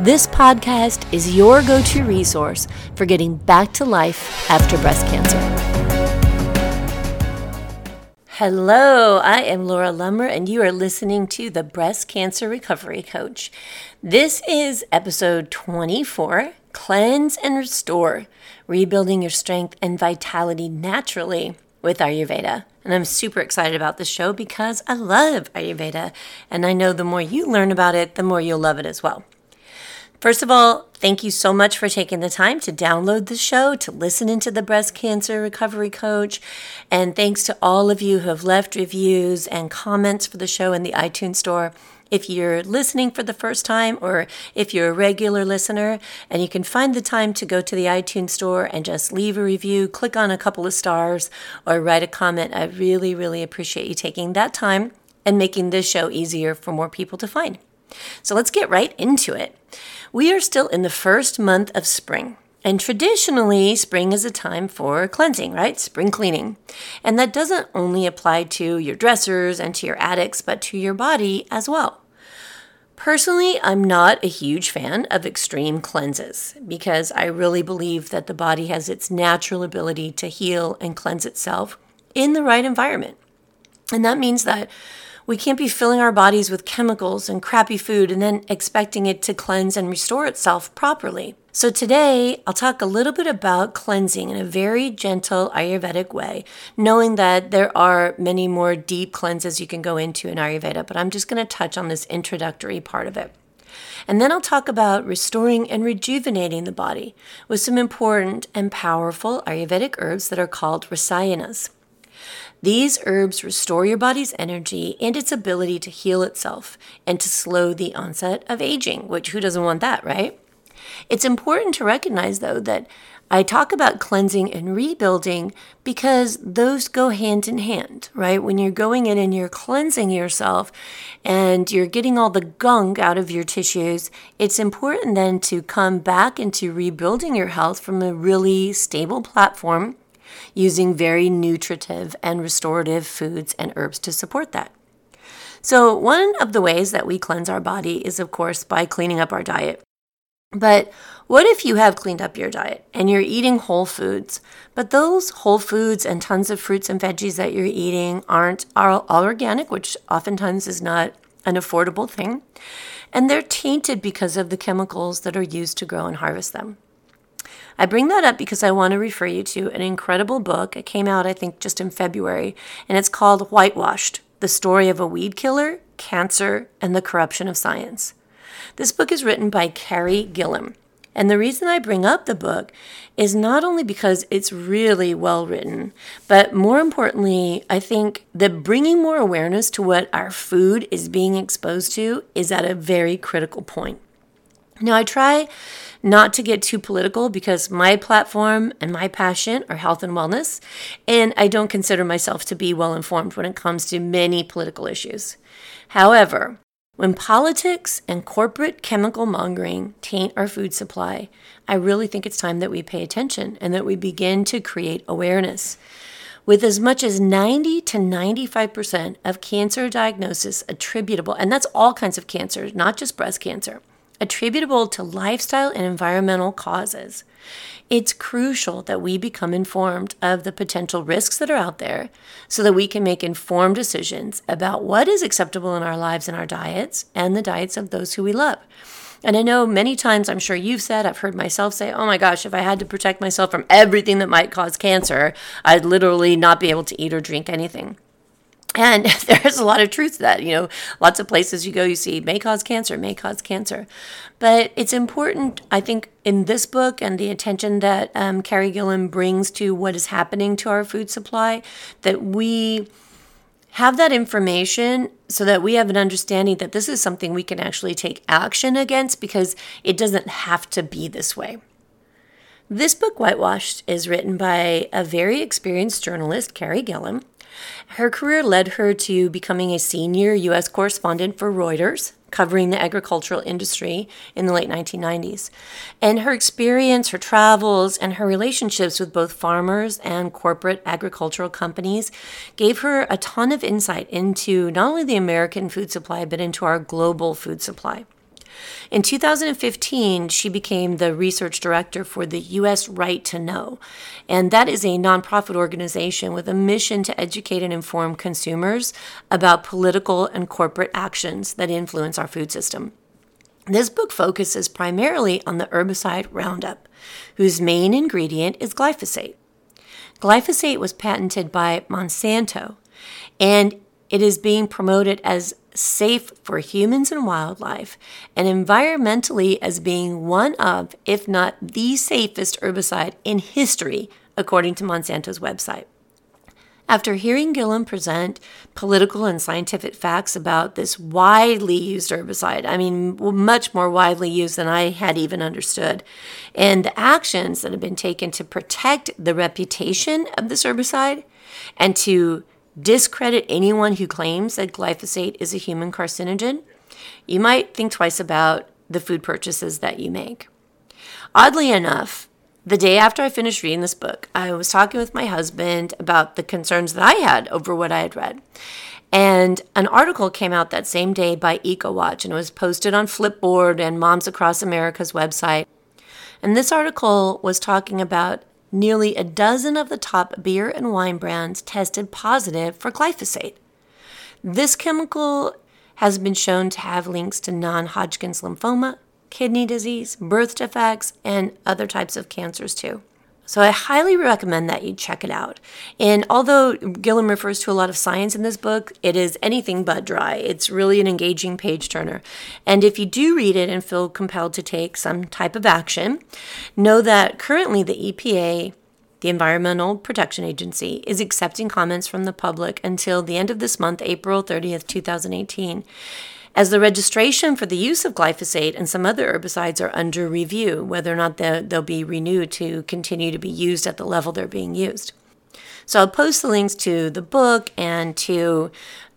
This podcast is your go to resource for getting back to life after breast cancer. Hello, I am Laura Lummer, and you are listening to the Breast Cancer Recovery Coach. This is episode 24 Cleanse and Restore Rebuilding Your Strength and Vitality Naturally with Ayurveda. And I'm super excited about this show because I love Ayurveda, and I know the more you learn about it, the more you'll love it as well. First of all, thank you so much for taking the time to download the show, to listen into the Breast Cancer Recovery Coach. And thanks to all of you who have left reviews and comments for the show in the iTunes Store. If you're listening for the first time or if you're a regular listener and you can find the time to go to the iTunes Store and just leave a review, click on a couple of stars, or write a comment, I really, really appreciate you taking that time and making this show easier for more people to find. So let's get right into it. We are still in the first month of spring. And traditionally, spring is a time for cleansing, right? Spring cleaning. And that doesn't only apply to your dressers and to your attics, but to your body as well. Personally, I'm not a huge fan of extreme cleanses because I really believe that the body has its natural ability to heal and cleanse itself in the right environment. And that means that we can't be filling our bodies with chemicals and crappy food and then expecting it to cleanse and restore itself properly. So, today I'll talk a little bit about cleansing in a very gentle Ayurvedic way, knowing that there are many more deep cleanses you can go into in Ayurveda, but I'm just going to touch on this introductory part of it. And then I'll talk about restoring and rejuvenating the body with some important and powerful Ayurvedic herbs that are called rasayanas. These herbs restore your body's energy and its ability to heal itself and to slow the onset of aging, which who doesn't want that, right? It's important to recognize, though, that I talk about cleansing and rebuilding because those go hand in hand, right? When you're going in and you're cleansing yourself and you're getting all the gunk out of your tissues, it's important then to come back into rebuilding your health from a really stable platform using very nutritive and restorative foods and herbs to support that. So, one of the ways that we cleanse our body is, of course, by cleaning up our diet. But what if you have cleaned up your diet and you're eating whole foods, but those whole foods and tons of fruits and veggies that you're eating aren't all organic, which oftentimes is not an affordable thing, and they're tainted because of the chemicals that are used to grow and harvest them? I bring that up because I want to refer you to an incredible book. It came out, I think, just in February, and it's called Whitewashed The Story of a Weed Killer, Cancer, and the Corruption of Science. This book is written by Carey Gillam. And the reason I bring up the book is not only because it's really well written, but more importantly, I think that bringing more awareness to what our food is being exposed to is at a very critical point. Now, I try not to get too political because my platform and my passion are health and wellness, and I don't consider myself to be well informed when it comes to many political issues. However, when politics and corporate chemical mongering taint our food supply, I really think it's time that we pay attention and that we begin to create awareness. With as much as 90 to 95% of cancer diagnosis attributable, and that's all kinds of cancers, not just breast cancer, attributable to lifestyle and environmental causes. It's crucial that we become informed of the potential risks that are out there so that we can make informed decisions about what is acceptable in our lives and our diets and the diets of those who we love. And I know many times, I'm sure you've said, I've heard myself say, oh my gosh, if I had to protect myself from everything that might cause cancer, I'd literally not be able to eat or drink anything. And there's a lot of truth to that. You know, lots of places you go, you see may cause cancer, may cause cancer. But it's important, I think, in this book and the attention that um, Carey Gillam brings to what is happening to our food supply, that we have that information so that we have an understanding that this is something we can actually take action against because it doesn't have to be this way. This book, Whitewashed, is written by a very experienced journalist, Carey Gillam. Her career led her to becoming a senior U.S. correspondent for Reuters, covering the agricultural industry in the late 1990s. And her experience, her travels, and her relationships with both farmers and corporate agricultural companies gave her a ton of insight into not only the American food supply, but into our global food supply. In 2015, she became the research director for the U.S. Right to Know, and that is a nonprofit organization with a mission to educate and inform consumers about political and corporate actions that influence our food system. This book focuses primarily on the herbicide Roundup, whose main ingredient is glyphosate. Glyphosate was patented by Monsanto, and it is being promoted as safe for humans and wildlife, and environmentally as being one of, if not the safest herbicide in history, according to Monsanto's website. After hearing Gillam present political and scientific facts about this widely used herbicide, I mean, much more widely used than I had even understood, and the actions that have been taken to protect the reputation of this herbicide and to discredit anyone who claims that glyphosate is a human carcinogen, you might think twice about the food purchases that you make. Oddly enough, the day after I finished reading this book, I was talking with my husband about the concerns that I had over what I had read. And an article came out that same day by EcoWatch and it was posted on Flipboard and Moms Across America's website. And this article was talking about nearly a dozen of the top beer and wine brands tested positive for glyphosate. This chemical has been shown to have links to non Hodgkin's lymphoma, kidney disease, birth defects, and other types of cancers too. So I highly recommend that you check it out. And although Gillam refers to a lot of science in this book, it is anything but dry. It's really an engaging page turner. And if you do read it and feel compelled to take some type of action, know that currently the EPA the Environmental Protection Agency is accepting comments from the public until the end of this month, April 30th, 2018 as the registration for the use of glyphosate and some other herbicides are under review, whether or not they'll be renewed to continue to be used at the level they're being used. So I'll post the links to the book and to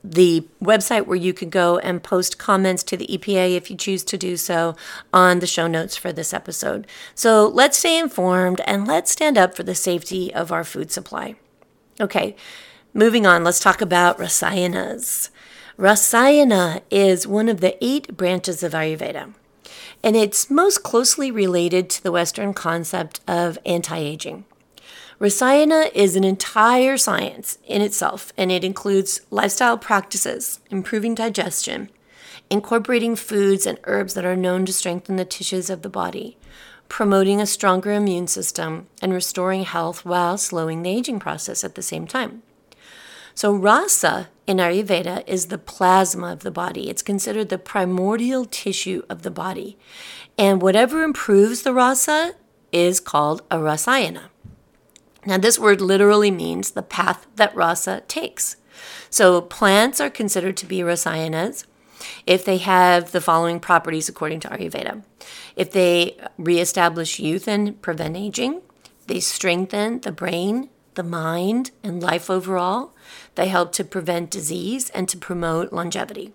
the website where you can go and post comments to the EPA if you choose to do so on the show notes for this episode. So let's stay informed and let's stand up for the safety of our food supply. Okay, moving on, let's talk about rasayanas. Rasayana is one of the eight branches of Ayurveda, and it's most closely related to the Western concept of anti aging. Rasayana is an entire science in itself, and it includes lifestyle practices, improving digestion, incorporating foods and herbs that are known to strengthen the tissues of the body, promoting a stronger immune system, and restoring health while slowing the aging process at the same time. So, rasa in Ayurveda is the plasma of the body. It's considered the primordial tissue of the body. And whatever improves the rasa is called a rasayana. Now, this word literally means the path that rasa takes. So, plants are considered to be rasayanas if they have the following properties according to Ayurveda. If they reestablish youth and prevent aging, they strengthen the brain, the mind, and life overall. They help to prevent disease and to promote longevity.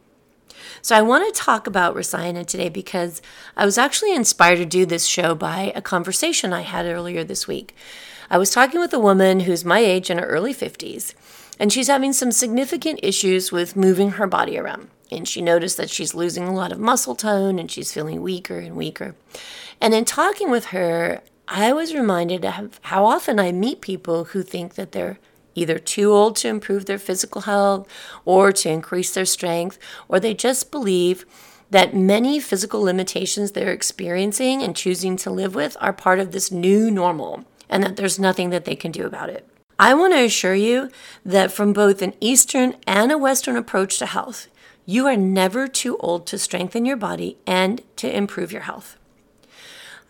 So, I want to talk about Rasayana today because I was actually inspired to do this show by a conversation I had earlier this week. I was talking with a woman who's my age in her early 50s, and she's having some significant issues with moving her body around. And she noticed that she's losing a lot of muscle tone and she's feeling weaker and weaker. And in talking with her, I was reminded of how often I meet people who think that they're either too old to improve their physical health or to increase their strength, or they just believe that many physical limitations they're experiencing and choosing to live with are part of this new normal and that there's nothing that they can do about it. I want to assure you that from both an Eastern and a Western approach to health, you are never too old to strengthen your body and to improve your health.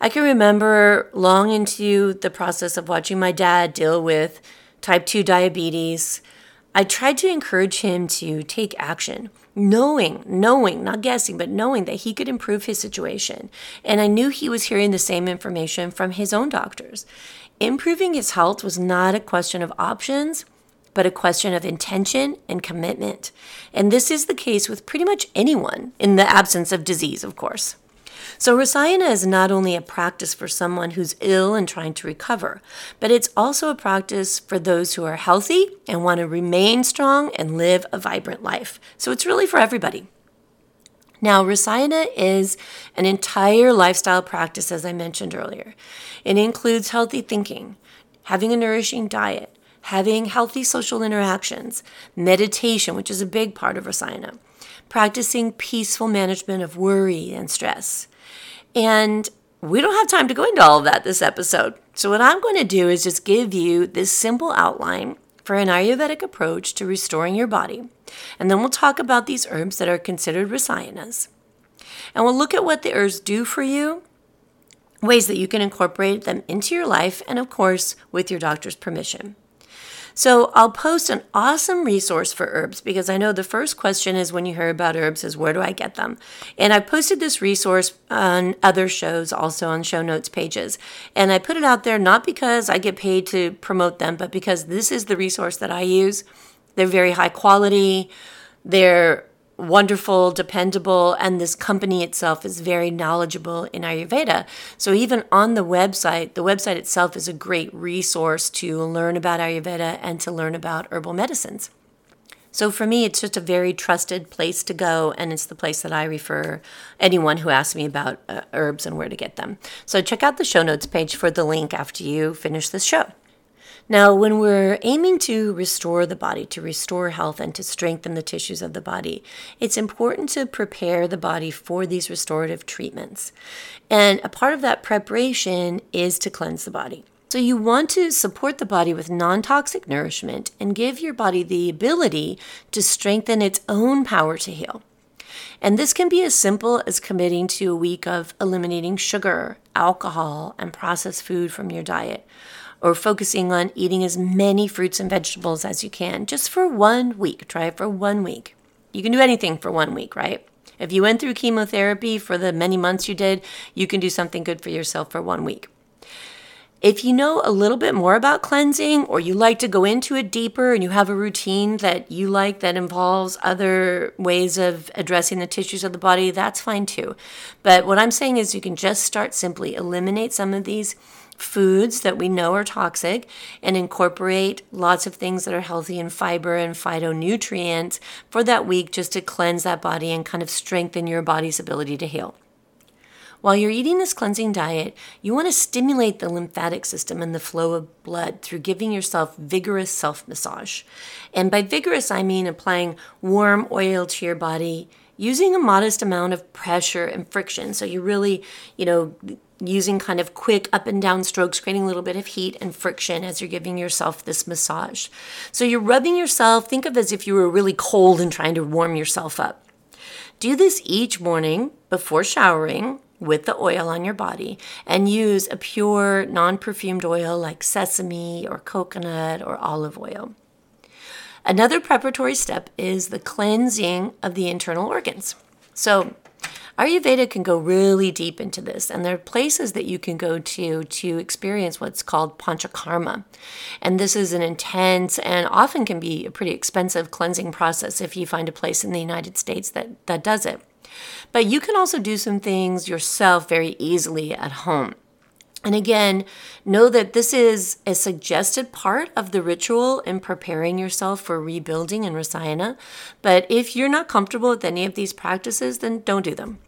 I can remember long into the process of watching my dad deal with type 2 diabetes. I tried to encourage him to take action, knowing, knowing, not guessing, but knowing that he could improve his situation. And I knew he was hearing the same information from his own doctors. Improving his health was not a question of options, but a question of intention and commitment. And this is the case with pretty much anyone in the absence of disease, of course. So, Rasayana is not only a practice for someone who's ill and trying to recover, but it's also a practice for those who are healthy and want to remain strong and live a vibrant life. So, it's really for everybody. Now, Rasayana is an entire lifestyle practice, as I mentioned earlier. It includes healthy thinking, having a nourishing diet, having healthy social interactions, meditation, which is a big part of Rasayana, practicing peaceful management of worry and stress. And we don't have time to go into all of that this episode. So, what I'm going to do is just give you this simple outline for an Ayurvedic approach to restoring your body. And then we'll talk about these herbs that are considered rasayanas. And we'll look at what the herbs do for you, ways that you can incorporate them into your life, and of course, with your doctor's permission. So I'll post an awesome resource for herbs because I know the first question is when you hear about herbs is where do I get them? And I posted this resource on other shows, also on show notes pages. And I put it out there not because I get paid to promote them, but because this is the resource that I use. They're very high quality. They're wonderful, dependable, and this company itself is very knowledgeable in Ayurveda. So even on the website, the website itself is a great resource to learn about Ayurveda and to learn about herbal medicines. So for me, it's just a very trusted place to go, and it's the place that I refer anyone who asks me about uh, herbs and where to get them. So check out the show notes page for the link after you finish this show. Now, when we're aiming to restore the body, to restore health, and to strengthen the tissues of the body, it's important to prepare the body for these restorative treatments. And a part of that preparation is to cleanse the body. So, you want to support the body with non toxic nourishment and give your body the ability to strengthen its own power to heal. And this can be as simple as committing to a week of eliminating sugar, alcohol, and processed food from your diet or focusing on eating as many fruits and vegetables as you can just for one week. Try it for one week. You can do anything for one week, right? If you went through chemotherapy for the many months you did, you can do something good for yourself for one week. If you know a little bit more about cleansing or you like to go into it deeper and you have a routine that you like that involves other ways of addressing the tissues of the body, that's fine too. But what I'm saying is you can just start simply eliminate some of these foods that we know are toxic and incorporate lots of things that are healthy in fiber and phytonutrients for that week just to cleanse that body and kind of strengthen your body's ability to heal. While you're eating this cleansing diet, you want to stimulate the lymphatic system and the flow of blood through giving yourself vigorous self massage. And by vigorous, I mean applying warm oil to your body using a modest amount of pressure and friction. So you really, you know, using kind of quick up and down strokes, creating a little bit of heat and friction as you're giving yourself this massage. So you're rubbing yourself, think of as if you were really cold and trying to warm yourself up. Do this each morning before showering with the oil on your body and use a pure non perfumed oil like sesame or coconut or olive oil. Another preparatory step is the cleansing of the internal organs. So, Ayurveda can go really deep into this, and there are places that you can go to to experience what's called panchakarma. And this is an intense and often can be a pretty expensive cleansing process if you find a place in the United States that, that does it. But you can also do some things yourself very easily at home. And again, know that this is a suggested part of the ritual in preparing yourself for rebuilding and rasayana. But if you're not comfortable with any of these practices, then don't do them.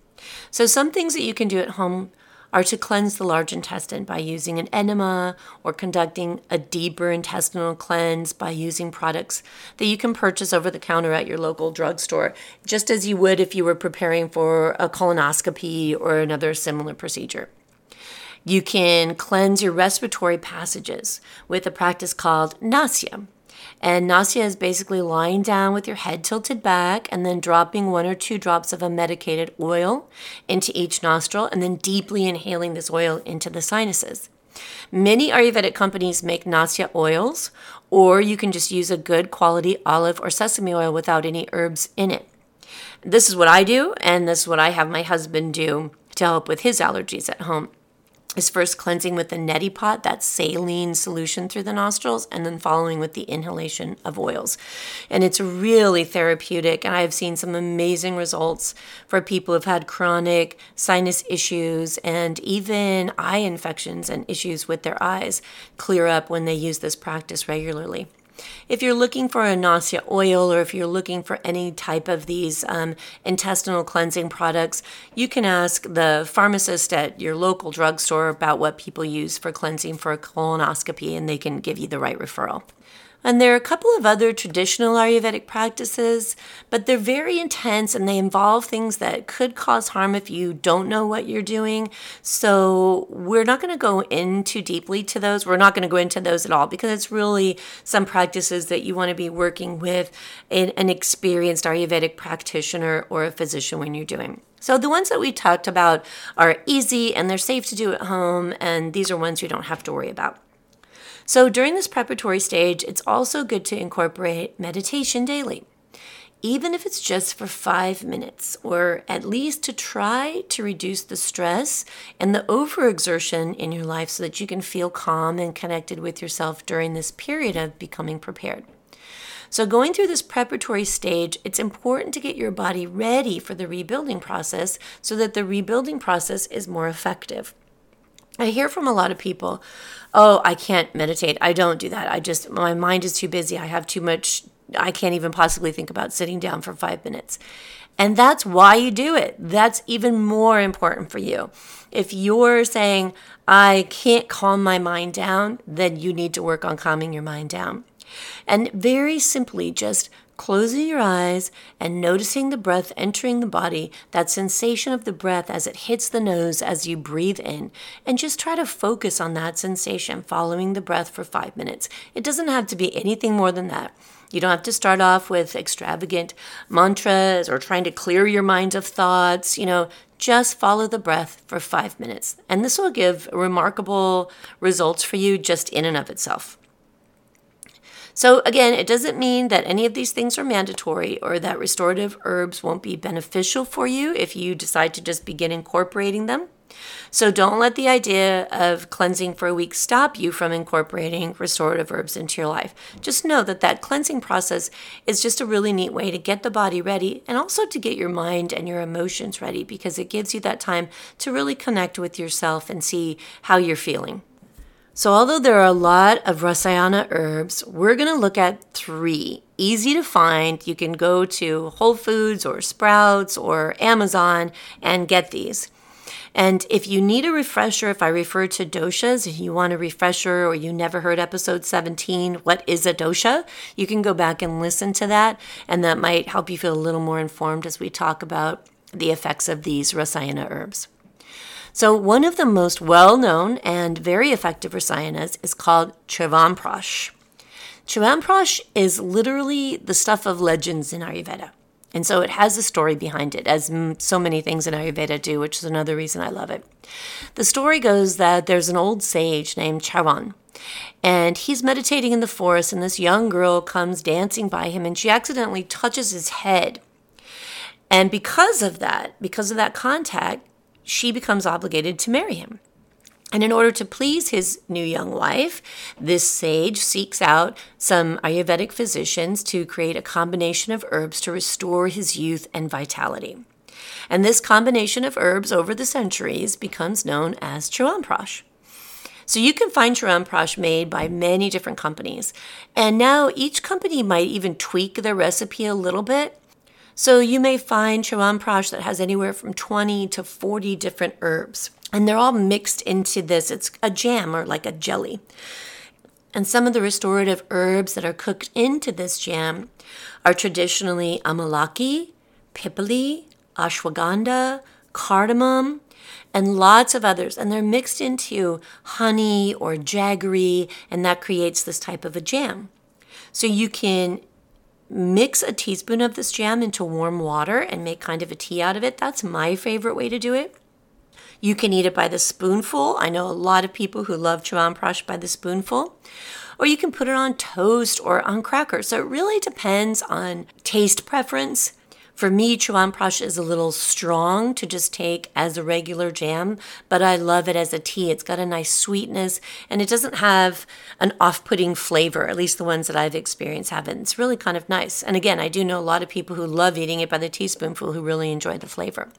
So, some things that you can do at home are to cleanse the large intestine by using an enema or conducting a deeper intestinal cleanse by using products that you can purchase over the counter at your local drugstore, just as you would if you were preparing for a colonoscopy or another similar procedure. You can cleanse your respiratory passages with a practice called nasya. And nasya is basically lying down with your head tilted back and then dropping one or two drops of a medicated oil into each nostril and then deeply inhaling this oil into the sinuses. Many Ayurvedic companies make Nasya oils, or you can just use a good quality olive or sesame oil without any herbs in it. This is what I do, and this is what I have my husband do to help with his allergies at home is first cleansing with the neti pot, that saline solution through the nostrils, and then following with the inhalation of oils. And it's really therapeutic. And I have seen some amazing results for people who've had chronic sinus issues and even eye infections and issues with their eyes clear up when they use this practice regularly. If you're looking for a nasya oil or if you're looking for any type of these um, intestinal cleansing products, you can ask the pharmacist at your local drugstore about what people use for cleansing for a colonoscopy and they can give you the right referral. And there are a couple of other traditional Ayurvedic practices, but they're very intense and they involve things that could cause harm if you don't know what you're doing. So we're not going to go in too deeply to those. We're not going to go into those at all because it's really some practices that you want to be working with an, an experienced Ayurvedic practitioner or a physician when you're doing. So the ones that we talked about are easy and they're safe to do at home, and these are ones you don't have to worry about. So during this preparatory stage, it's also good to incorporate meditation daily, even if it's just for five minutes, or at least to try to reduce the stress and the overexertion in your life so that you can feel calm and connected with yourself during this period of becoming prepared. So, going through this preparatory stage, it's important to get your body ready for the rebuilding process so that the rebuilding process is more effective. I hear from a lot of people, oh, I can't meditate. I don't do that. I just, my mind is too busy. I have too much, I can't even possibly think about sitting down for five minutes. And that's why you do it. That's even more important for you. If you're saying, I can't calm my mind down, then you need to work on calming your mind down. And very simply, just closing your eyes and noticing the breath entering the body, that sensation of the breath as it hits the nose as you breathe in, and just try to focus on that sensation following the breath for five minutes. It doesn't have to be anything more than that. You don't have to start off with extravagant mantras or trying to clear your mind of thoughts. You know, just follow the breath for five minutes. And this will give remarkable results for you just in and of itself. So, again, it doesn't mean that any of these things are mandatory or that restorative herbs won't be beneficial for you if you decide to just begin incorporating them. So, don't let the idea of cleansing for a week stop you from incorporating restorative herbs into your life. Just know that that cleansing process is just a really neat way to get the body ready and also to get your mind and your emotions ready because it gives you that time to really connect with yourself and see how you're feeling. So, although there are a lot of Rasayana herbs, we're going to look at three easy to find. You can go to Whole Foods or Sprouts or Amazon and get these. And if you need a refresher, if I refer to doshas, if you want a refresher or you never heard episode 17, what is a dosha? You can go back and listen to that, and that might help you feel a little more informed as we talk about the effects of these Rasayana herbs. So, one of the most well known and very effective rasayanas is called Chyavanprash. Chyavanprash is literally the stuff of legends in Ayurveda. And so it has a story behind it, as so many things in Ayurveda do, which is another reason I love it. The story goes that there's an old sage named Chyavan, and he's meditating in the forest, and this young girl comes dancing by him, and she accidentally touches his head. And because of that, because of that contact, she becomes obligated to marry him. And in order to please his new young wife, this sage seeks out some Ayurvedic physicians to create a combination of herbs to restore his youth and vitality. And this combination of herbs over the centuries becomes known as Chyavanprash. So you can find Chyavanprash made by many different companies. And now each company might even tweak their recipe a little bit so you may find Chyavanprash that has anywhere from 20 to 40 different herbs. And they're all mixed into this. It's a jam or like a jelly. And some of the restorative herbs that are cooked into this jam are traditionally amalaki, pipali, ashwagandha, cardamom, and lots of others. And they're mixed into honey or jaggery, and that creates this type of a jam. So you can mix a teaspoon of this jam into warm water and make kind of a tea out of it. That's my favorite way to do it. You can eat it by the spoonful. I know a lot of people who love Chyawanprash by the spoonful. Or you can put it on toast or on crackers. So it really depends on taste preference. For me, Chyawanprash is a little strong to just take as a regular jam, but I love it as a tea. It's got a nice sweetness and it doesn't have an off putting flavor, at least the ones that I've experienced haven't. It's really kind of nice. And again, I do know a lot of people who love eating it by the teaspoonful who really enjoy the flavor.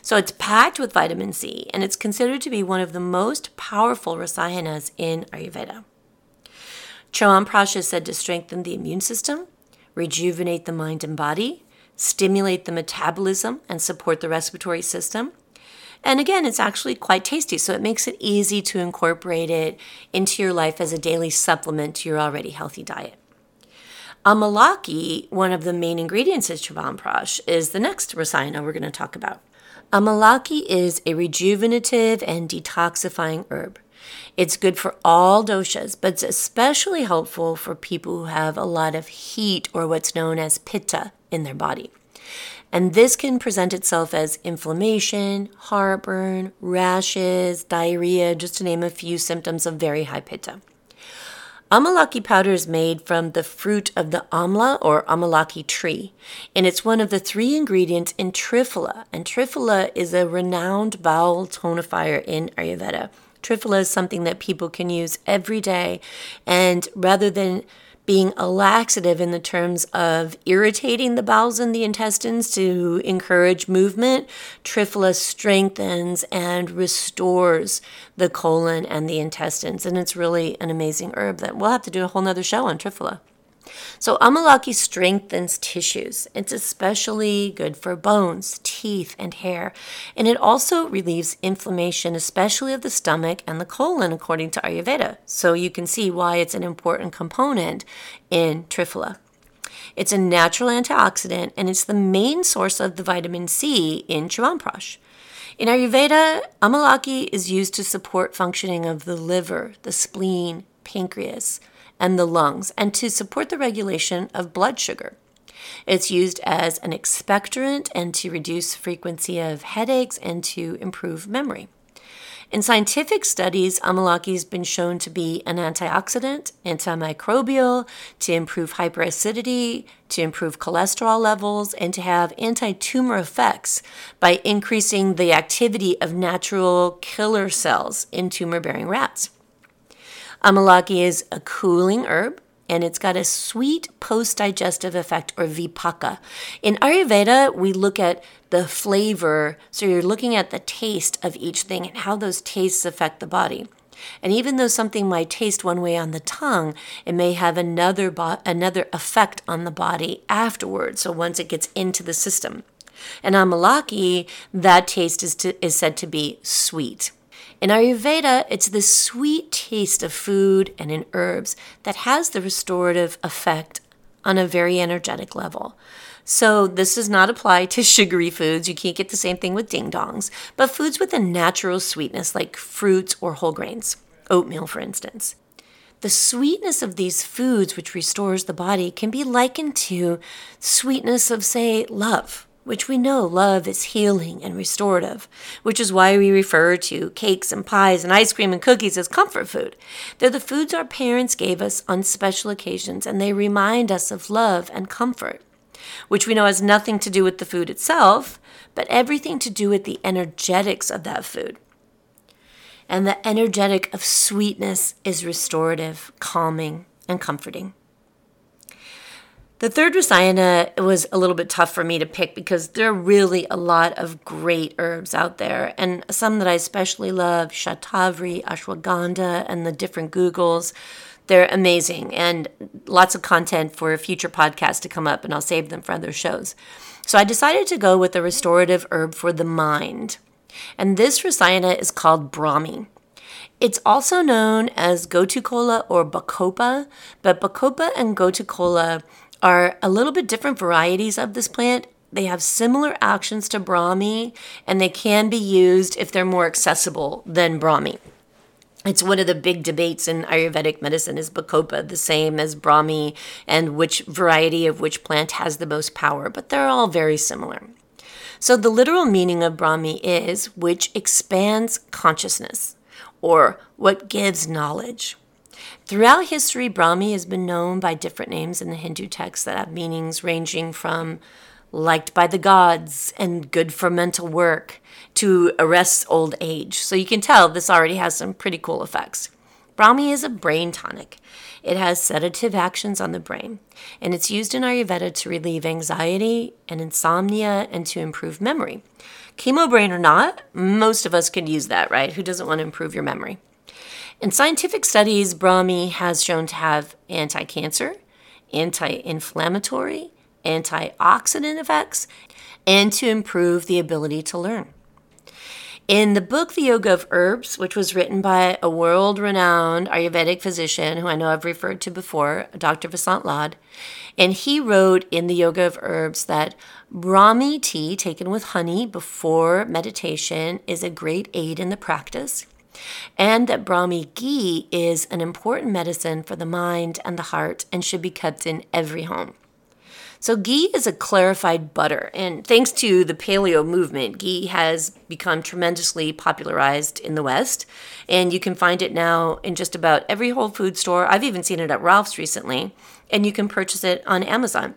So it's packed with vitamin C and it's considered to be one of the most powerful rasayanas in Ayurveda. Chyawanprash is said to strengthen the immune system, rejuvenate the mind and body, stimulate the metabolism, and support the respiratory system. And again, it's actually quite tasty, so it makes it easy to incorporate it into your life as a daily supplement to your already healthy diet. Amalaki, one of the main ingredients of Chyawanprash, is the next rasayana we're going to talk about. Amalaki is a rejuvenative and detoxifying herb. It's good for all doshas, but it's especially helpful for people who have a lot of heat or what's known as pitta in their body. And this can present itself as inflammation, heartburn, rashes, diarrhea, just to name a few symptoms of very high pitta. Amalaki powder is made from the fruit of the amla or amalaki tree, and it's one of the three ingredients in Triphala. And Triphala is a renowned bowel tonifier in Ayurveda. Triphala is something that people can use every day, and rather than being a laxative in the terms of irritating the bowels and the intestines to encourage movement, Triphala strengthens and restores the colon and the intestines. And it's really an amazing herb that we'll have to do a whole nother show on Triphala. So amalaki strengthens tissues. It's especially good for bones, teeth, and hair. And it also relieves inflammation, especially of the stomach and the colon, according to Ayurveda. So you can see why it's an important component in Triphala. It's a natural antioxidant and it's the main source of the vitamin C in Chyawanprash. In Ayurveda, amalaki is used to support functioning of the liver, the spleen, pancreas, and the lungs, and to support the regulation of blood sugar. It's used as an expectorant and to reduce frequency of headaches and to improve memory. In scientific studies, amalaki has been shown to be an antioxidant, antimicrobial, to improve hyperacidity, to improve cholesterol levels, and to have anti tumor effects by increasing the activity of natural killer cells in tumor bearing rats. Amalaki is a cooling herb and it's got a sweet post digestive effect or vipaka. In Ayurveda, we look at the flavor, so you're looking at the taste of each thing and how those tastes affect the body. And even though something might taste one way on the tongue, it may have another bo- another effect on the body afterwards. So once it gets into the system. And amalaki, that taste is, to, is said to be sweet. In Ayurveda, it's the sweet taste of food and in herbs that has the restorative effect on a very energetic level. So, this does not apply to sugary foods. You can't get the same thing with ding dongs, but foods with a natural sweetness like fruits or whole grains, oatmeal, for instance. The sweetness of these foods, which restores the body, can be likened to sweetness of, say, love which we know love is healing and restorative, which is why we refer to cakes and pies and ice cream and cookies as comfort food. They're the foods our parents gave us on special occasions, and they remind us of love and comfort, which we know has nothing to do with the food itself, but everything to do with the energetics of that food. And the energetic of sweetness is restorative, calming, and comforting. The third Rasayana was a little bit tough for me to pick because there are really a lot of great herbs out there, and some that I especially love Shatavari, Ashwagandha, and the different gugguls. They're amazing and lots of content for future podcast to come up, and I'll save them for other shows. So I decided to go with a restorative herb for the mind. And this Rasayana is called Brahmi. It's also known as Gotu or Bacopa, but Bacopa and Gotu are a little bit different varieties of this plant. They have similar actions to Brahmi, and they can be used if they're more accessible than Brahmi. It's one of the big debates in Ayurvedic medicine is Bacopa the same as Brahmi and which variety of which plant has the most power, but they're all very similar. So, the literal meaning of Brahmi is which expands consciousness, or what gives knowledge. Throughout history, Brahmi has been known by different names in the Hindu texts that have meanings ranging from liked by the gods and good for mental work to arrest old age. So you can tell this already has some pretty cool effects. Brahmi is a brain tonic. It has sedative actions on the brain, and it's used in Ayurveda to relieve anxiety and insomnia and to improve memory. Chemo brain or not, most of us could use that, right? Who doesn't want to improve your memory? In scientific studies, Brahmi has shown to have anti cancer, anti inflammatory, antioxidant effects, and to improve the ability to learn. In the book The Yoga of Herbs, which was written by a world renowned Ayurvedic physician who I know I've referred to before, Dr. Vasant Lad, and he wrote in The Yoga of Herbs that Brahmi tea taken with honey before meditation is a great aid in the practice, and that Brahmi ghee is an important medicine for the mind and the heart and should be kept in every home. So, ghee is a clarified butter, and thanks to the paleo movement, ghee has become tremendously popularized in the West, and you can find it now in just about every Whole Food store. I've even seen it at Ralph's recently, and you can purchase it on Amazon.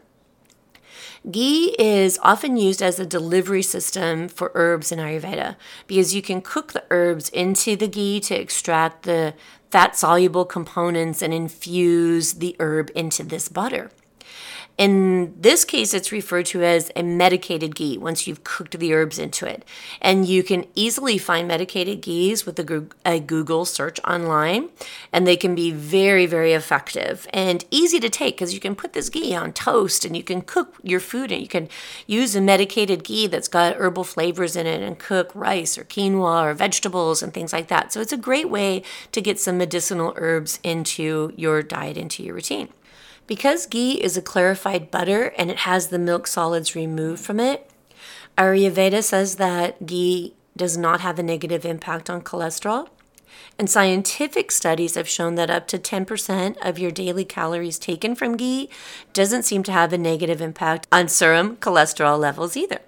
Ghee is often used as a delivery system for herbs in Ayurveda because you can cook the herbs into the ghee to extract the fat soluble components and infuse the herb into this butter. In this case, it's referred to as a medicated ghee once you've cooked the herbs into it. And you can easily find medicated ghees with a, Google search online, and they can be very, very effective and easy to take because you can put this ghee on toast and you can cook your food and you can use a medicated ghee that's got herbal flavors in it and cook rice or quinoa or vegetables and things like that. So it's a great way to get some medicinal herbs into your diet, into your routine. Because ghee is a clarified butter and it has the milk solids removed from it, Ayurveda says that ghee does not have a negative impact on cholesterol. And scientific studies have shown that up to 10% of your daily calories taken from ghee doesn't seem to have a negative impact on serum cholesterol levels either.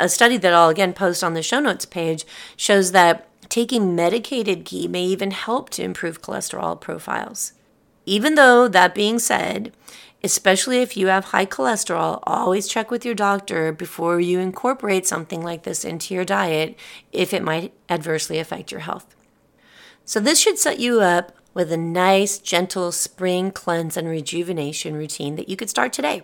A study that I'll again post on the show notes page shows that taking medicated ghee may even help to improve cholesterol profiles. Even though, that being said, especially if you have high cholesterol, always check with your doctor before you incorporate something like this into your diet if it might adversely affect your health. So, this should set you up with a nice, gentle spring cleanse and rejuvenation routine that you could start today.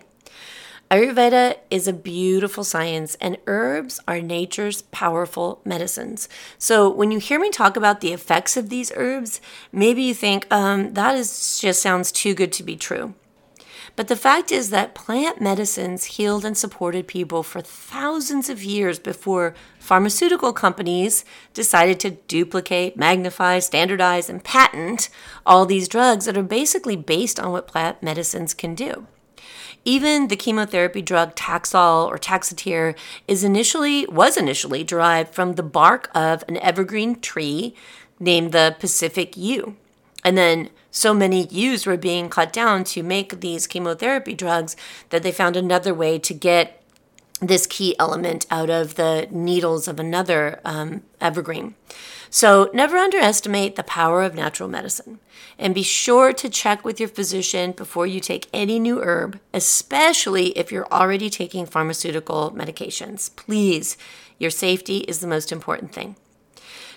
Ayurveda is a beautiful science, and herbs are nature's powerful medicines. So, when you hear me talk about the effects of these herbs, maybe you think, um, that is just sounds too good to be true. But the fact is that plant medicines healed and supported people for thousands of years before pharmaceutical companies decided to duplicate, magnify, standardize, and patent all these drugs that are basically based on what plant medicines can do. Even the chemotherapy drug Taxol or Taxotere is initially was initially derived from the bark of an evergreen tree named the Pacific yew. And then so many yews were being cut down to make these chemotherapy drugs that they found another way to get this key element out of the needles of another um, evergreen. So, never underestimate the power of natural medicine. And be sure to check with your physician before you take any new herb, especially if you're already taking pharmaceutical medications. Please, your safety is the most important thing.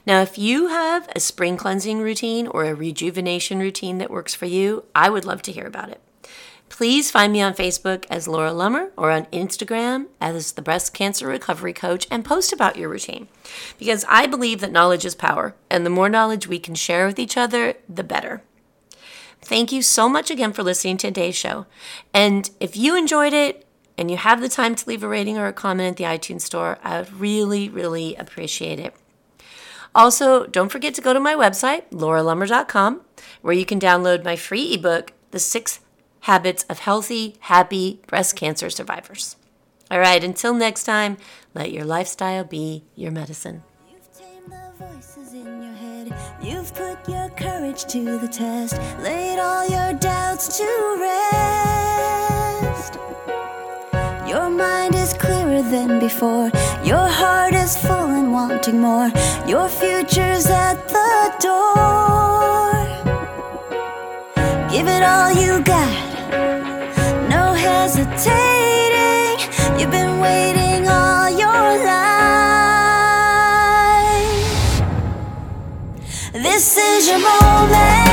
Now, if you have a spring cleansing routine or a rejuvenation routine that works for you, I would love to hear about it. Please find me on Facebook as Laura Lummer or on Instagram as the Breast Cancer Recovery Coach and post about your routine because I believe that knowledge is power, and the more knowledge we can share with each other, the better. Thank you so much again for listening to today's show. And if you enjoyed it and you have the time to leave a rating or a comment at the iTunes store, I would really, really appreciate it. Also, don't forget to go to my website, lauralummer.com, where you can download my free ebook, The Six habits of healthy, happy breast cancer survivors. All right, until next time, let your lifestyle be your medicine. You've put your courage to the test, laid all your doubts to rest. Your mind is clearer than before. Your heart is full and wanting more. Your future's at the door. Give it all you got, no hesitating. You've been waiting all your life. This is your moment.